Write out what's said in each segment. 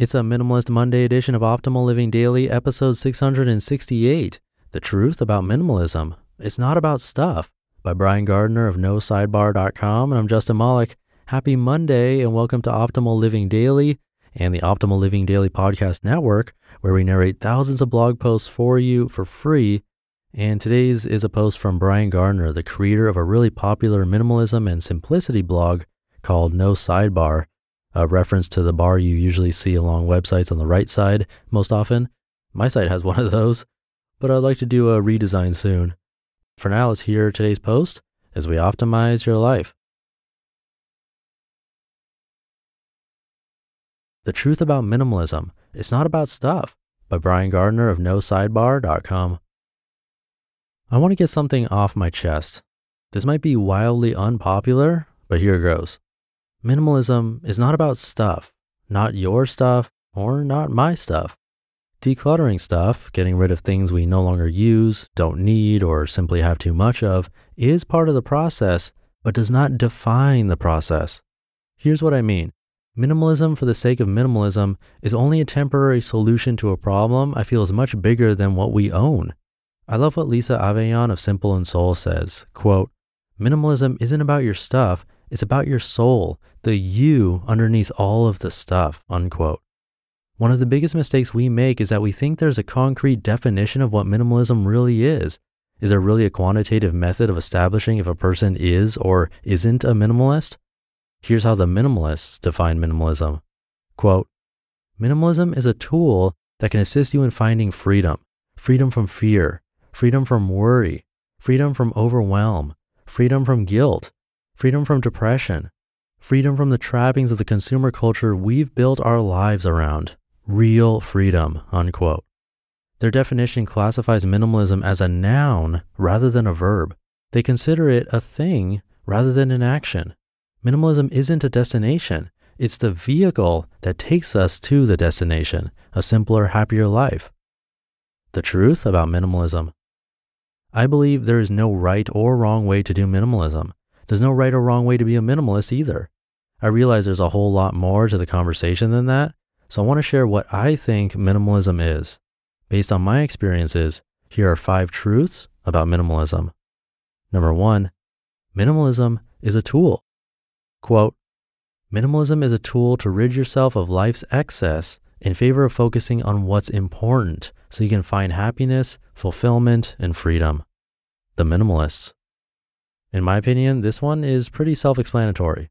It's a Minimalist Monday edition of Optimal Living Daily, episode 668 The Truth About Minimalism. It's Not About Stuff by Brian Gardner of NoSidebar.com. And I'm Justin Malik. Happy Monday and welcome to Optimal Living Daily and the Optimal Living Daily Podcast Network, where we narrate thousands of blog posts for you for free. And today's is a post from Brian Gardner, the creator of a really popular minimalism and simplicity blog called No Sidebar, a reference to the bar you usually see along websites on the right side most often. My site has one of those, but I'd like to do a redesign soon. For now, let's hear today's post as we optimize your life. The Truth About Minimalism It's Not About Stuff by Brian Gardner of NoSidebar.com. I want to get something off my chest. This might be wildly unpopular, but here goes. Minimalism is not about stuff, not your stuff or not my stuff. Decluttering stuff, getting rid of things we no longer use, don't need, or simply have too much of, is part of the process, but does not define the process. Here's what I mean. Minimalism for the sake of minimalism is only a temporary solution to a problem I feel is much bigger than what we own. I love what Lisa Avellan of Simple and Soul says, quote, Minimalism isn't about your stuff, it's about your soul, the you underneath all of the stuff, unquote. One of the biggest mistakes we make is that we think there's a concrete definition of what minimalism really is. Is there really a quantitative method of establishing if a person is or isn't a minimalist? Here's how the minimalists define minimalism. Quote, minimalism is a tool that can assist you in finding freedom, freedom from fear, freedom from worry, freedom from overwhelm, freedom from guilt, freedom from depression, freedom from the trappings of the consumer culture we've built our lives around. Real freedom, unquote. Their definition classifies minimalism as a noun rather than a verb. They consider it a thing rather than an action. Minimalism isn't a destination. It's the vehicle that takes us to the destination, a simpler, happier life. The truth about minimalism. I believe there is no right or wrong way to do minimalism. There's no right or wrong way to be a minimalist either. I realize there's a whole lot more to the conversation than that, so I want to share what I think minimalism is. Based on my experiences, here are five truths about minimalism. Number one, minimalism is a tool. Quote, minimalism is a tool to rid yourself of life's excess in favor of focusing on what's important so you can find happiness, fulfillment, and freedom. The minimalists. In my opinion, this one is pretty self explanatory.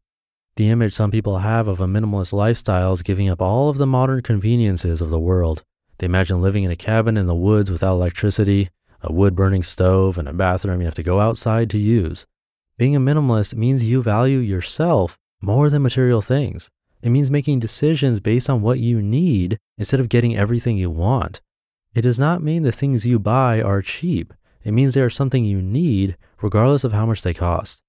The image some people have of a minimalist lifestyle is giving up all of the modern conveniences of the world. They imagine living in a cabin in the woods without electricity, a wood burning stove, and a bathroom you have to go outside to use. Being a minimalist means you value yourself more than material things. It means making decisions based on what you need instead of getting everything you want. It does not mean the things you buy are cheap. It means they are something you need regardless of how much they cost.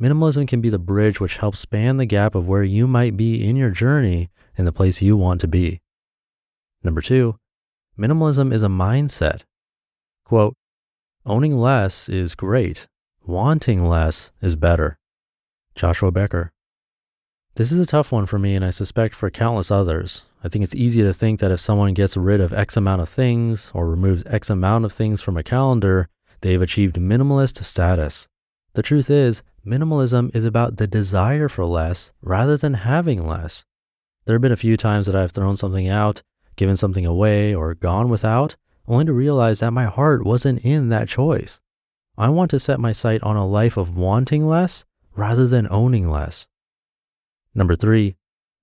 Minimalism can be the bridge which helps span the gap of where you might be in your journey and the place you want to be. Number two, minimalism is a mindset. Quote, owning less is great. Wanting less is better. Joshua Becker. This is a tough one for me, and I suspect for countless others. I think it's easy to think that if someone gets rid of X amount of things or removes X amount of things from a calendar, they've achieved minimalist status. The truth is, minimalism is about the desire for less rather than having less. There have been a few times that I've thrown something out, given something away, or gone without, only to realize that my heart wasn't in that choice. I want to set my sight on a life of wanting less rather than owning less. Number three,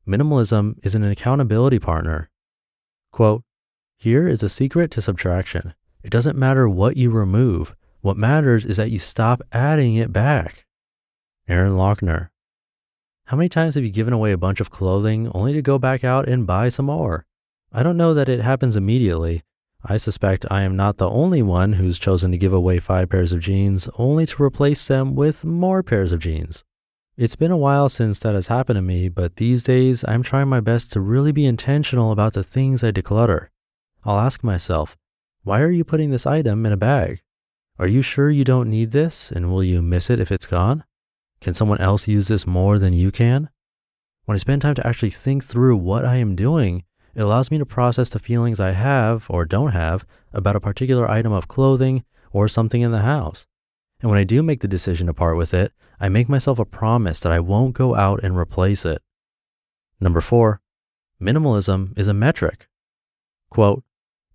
minimalism is an accountability partner. Quote, here is a secret to subtraction. It doesn't matter what you remove. What matters is that you stop adding it back. Erin Loechner. How many times have you given away a bunch of clothing only to go back out and buy some more? I don't know that it happens immediately. I suspect I am not the only one who's chosen to give away five pairs of jeans only to replace them with more pairs of jeans. It's been a while since that has happened to me, but these days I'm trying my best to really be intentional about the things I declutter. I'll ask myself, why are you putting this item in a bag? Are you sure you don't need this and will you miss it if it's gone? Can someone else use this more than you can? When I spend time to actually think through what I am doing, it allows me to process the feelings I have or don't have about a particular item of clothing or something in the house. And when I do make the decision to part with it, I make myself a promise that I won't go out and replace it. Number four, minimalism is a metric. Quote,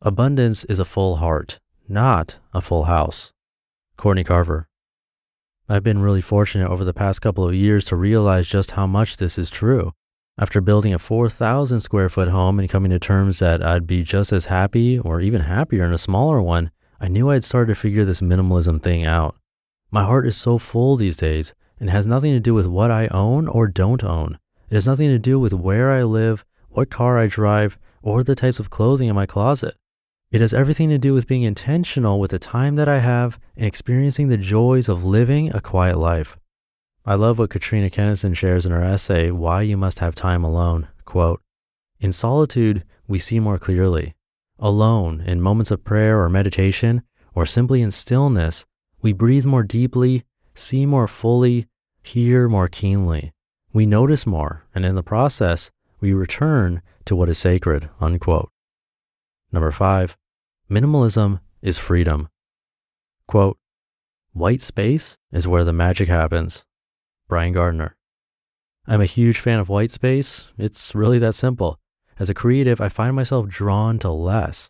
abundance is a full heart, not a full house. Courtney Carver. I've been really fortunate over the past couple of years to realize just how much this is true. After building a 4,000 square foot home and coming to terms that I'd be just as happy or even happier in a smaller one, I knew I'd started to figure this minimalism thing out. My heart is so full these days and has nothing to do with what I own or don't own. It has nothing to do with where I live, what car I drive, or the types of clothing in my closet. It has everything to do with being intentional with the time that I have and experiencing the joys of living a quiet life. I love what Katrina Kenison shares in her essay, Why You Must Have Time Alone. Quote, In solitude, we see more clearly. Alone, in moments of prayer or meditation, or simply in stillness, we breathe more deeply, see more fully, hear more keenly. We notice more, and in the process, we return to what is sacred. Unquote. Number five, minimalism is freedom. Quote, white space is where the magic happens. Brian Gardner. I'm a huge fan of white space. It's really that simple. As a creative, I find myself drawn to less.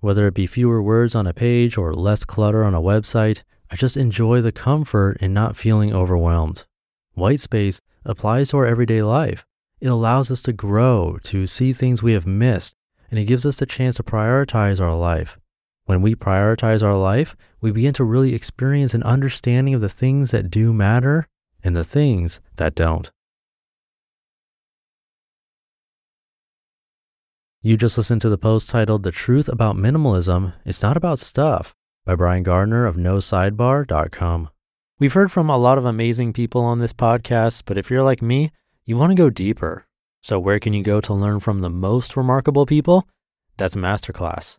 Whether it be fewer words on a page or less clutter on a website, I just enjoy the comfort in not feeling overwhelmed. White space applies to our everyday life. It allows us to grow, to see things we have missed, and it gives us the chance to prioritize our life. When we prioritize our life, we begin to really experience an understanding of the things that do matter and the things that don't. You just listened to the post titled The Truth About Minimalism It's Not About Stuff by Brian Gardner of NoSidebar.com. We've heard from a lot of amazing people on this podcast, but if you're like me, you want to go deeper. So, where can you go to learn from the most remarkable people? That's Masterclass.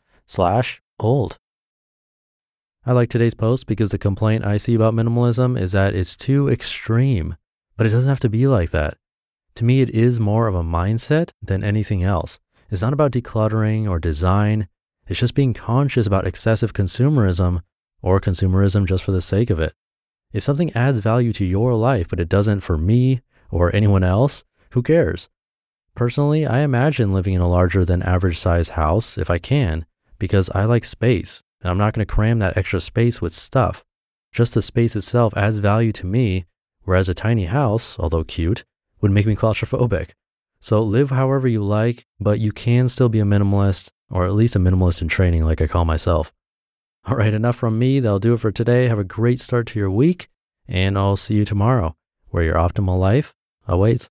slash old. I like today's post because the complaint I see about minimalism is that it's too extreme, but it doesn't have to be like that. To me, it is more of a mindset than anything else. It's not about decluttering or design. It's just being conscious about excessive consumerism or consumerism just for the sake of it. If something adds value to your life, but it doesn't for me or anyone else, who cares? Personally, I imagine living in a larger than average size house if I can, because I like space and I'm not going to cram that extra space with stuff. Just the space itself adds value to me, whereas a tiny house, although cute, would make me claustrophobic. So live however you like, but you can still be a minimalist, or at least a minimalist in training, like I call myself. All right, enough from me. That'll do it for today. Have a great start to your week, and I'll see you tomorrow, where your optimal life awaits.